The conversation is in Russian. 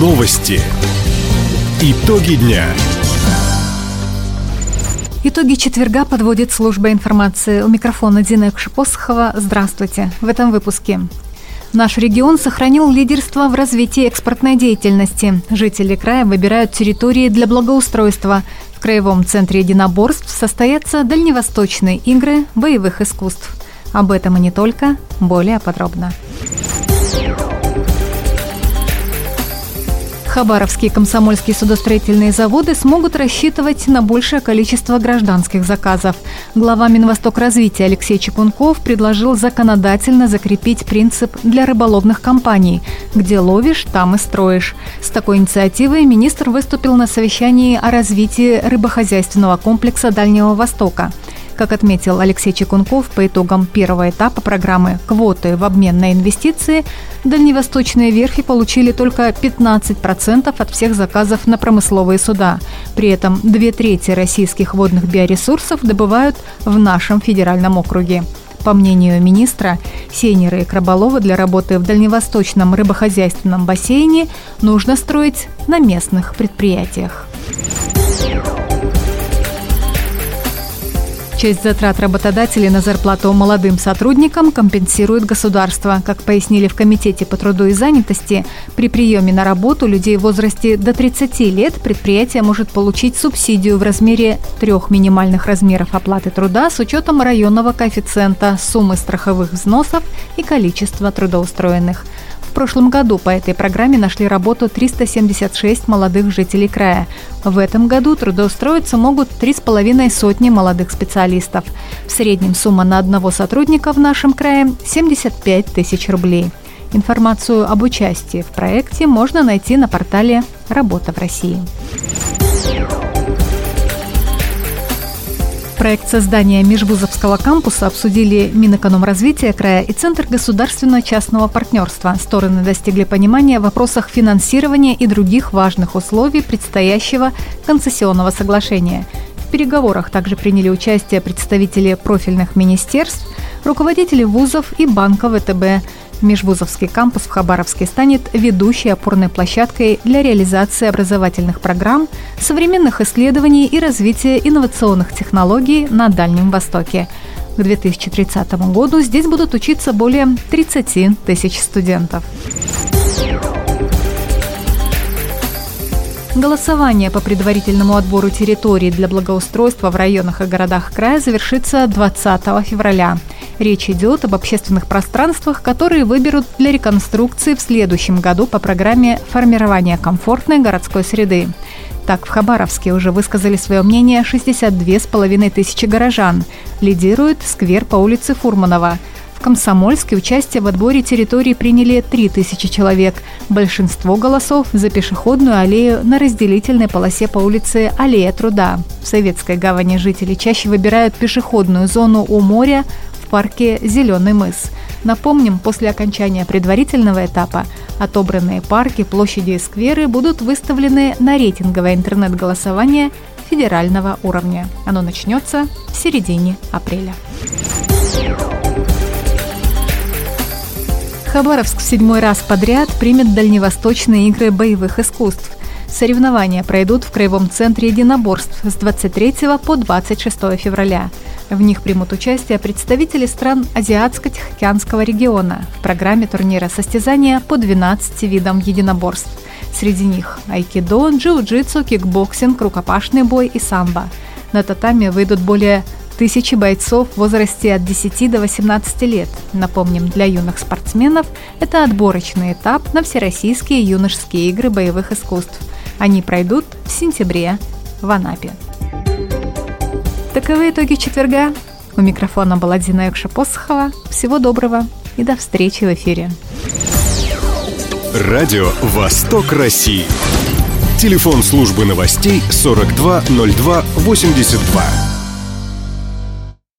Новости. Итоги дня. Итоги четверга подводит служба информации. У микрофона Дина Кшипосхова. Здравствуйте. В этом выпуске. Наш регион сохранил лидерство в развитии экспортной деятельности. Жители края выбирают территории для благоустройства. В Краевом центре единоборств состоятся дальневосточные игры боевых искусств. Об этом и не только, более подробно. Хабаровские комсомольские судостроительные заводы смогут рассчитывать на большее количество гражданских заказов. Глава Минвосток развития Алексей Чекунков предложил законодательно закрепить принцип для рыболовных компаний «где ловишь, там и строишь». С такой инициативой министр выступил на совещании о развитии рыбохозяйственного комплекса Дальнего Востока. Как отметил Алексей Чекунков, по итогам первого этапа программы «Квоты в обмен на инвестиции» дальневосточные верфи получили только 15% от всех заказов на промысловые суда. При этом две трети российских водных биоресурсов добывают в нашем федеральном округе. По мнению министра, сейнеры и краболовы для работы в дальневосточном рыбохозяйственном бассейне нужно строить на местных предприятиях. Часть затрат работодателей на зарплату молодым сотрудникам компенсирует государство. Как пояснили в Комитете по труду и занятости, при приеме на работу людей в возрасте до 30 лет предприятие может получить субсидию в размере трех минимальных размеров оплаты труда с учетом районного коэффициента, суммы страховых взносов и количества трудоустроенных. Прошлом году по этой программе нашли работу 376 молодых жителей края. В этом году трудоустроиться могут 3,5 сотни молодых специалистов. В среднем сумма на одного сотрудника в нашем крае – 75 тысяч рублей. Информацию об участии в проекте можно найти на портале «Работа в России». Проект создания межвузовского кампуса обсудили Минэкономразвития края и Центр государственно-частного партнерства. Стороны достигли понимания в вопросах финансирования и других важных условий предстоящего концессионного соглашения. В переговорах также приняли участие представители профильных министерств, руководители вузов и банка ВТБ, Межвузовский кампус в Хабаровске станет ведущей опорной площадкой для реализации образовательных программ, современных исследований и развития инновационных технологий на Дальнем Востоке. К 2030 году здесь будут учиться более 30 тысяч студентов. Голосование по предварительному отбору территорий для благоустройства в районах и городах края завершится 20 февраля. Речь идет об общественных пространствах, которые выберут для реконструкции в следующем году по программе формирования комфортной городской среды. Так, в Хабаровске уже высказали свое мнение 62,5 тысячи горожан. Лидирует сквер по улице Фурманова. В Комсомольске участие в отборе территории приняли 3000 человек. Большинство голосов за пешеходную аллею на разделительной полосе по улице Аллея Труда. В Советской гавани жители чаще выбирают пешеходную зону у моря, парке «Зеленый мыс». Напомним, после окончания предварительного этапа отобранные парки, площади и скверы будут выставлены на рейтинговое интернет-голосование федерального уровня. Оно начнется в середине апреля. Хабаровск в седьмой раз подряд примет дальневосточные игры боевых искусств. Соревнования пройдут в Краевом центре единоборств с 23 по 26 февраля. В них примут участие представители стран Азиатско-Тихоокеанского региона. В программе турнира состязания по 12 видам единоборств. Среди них айкидо, джиу-джитсу, кикбоксинг, рукопашный бой и самбо. На татами выйдут более тысячи бойцов в возрасте от 10 до 18 лет. Напомним, для юных спортсменов это отборочный этап на Всероссийские юношеские игры боевых искусств. Они пройдут в сентябре в Анапе. Таковы итоги четверга. У микрофона была Дина Юкша-Посохова. Всего доброго и до встречи в эфире. Радио «Восток России». Телефон службы новостей 420282.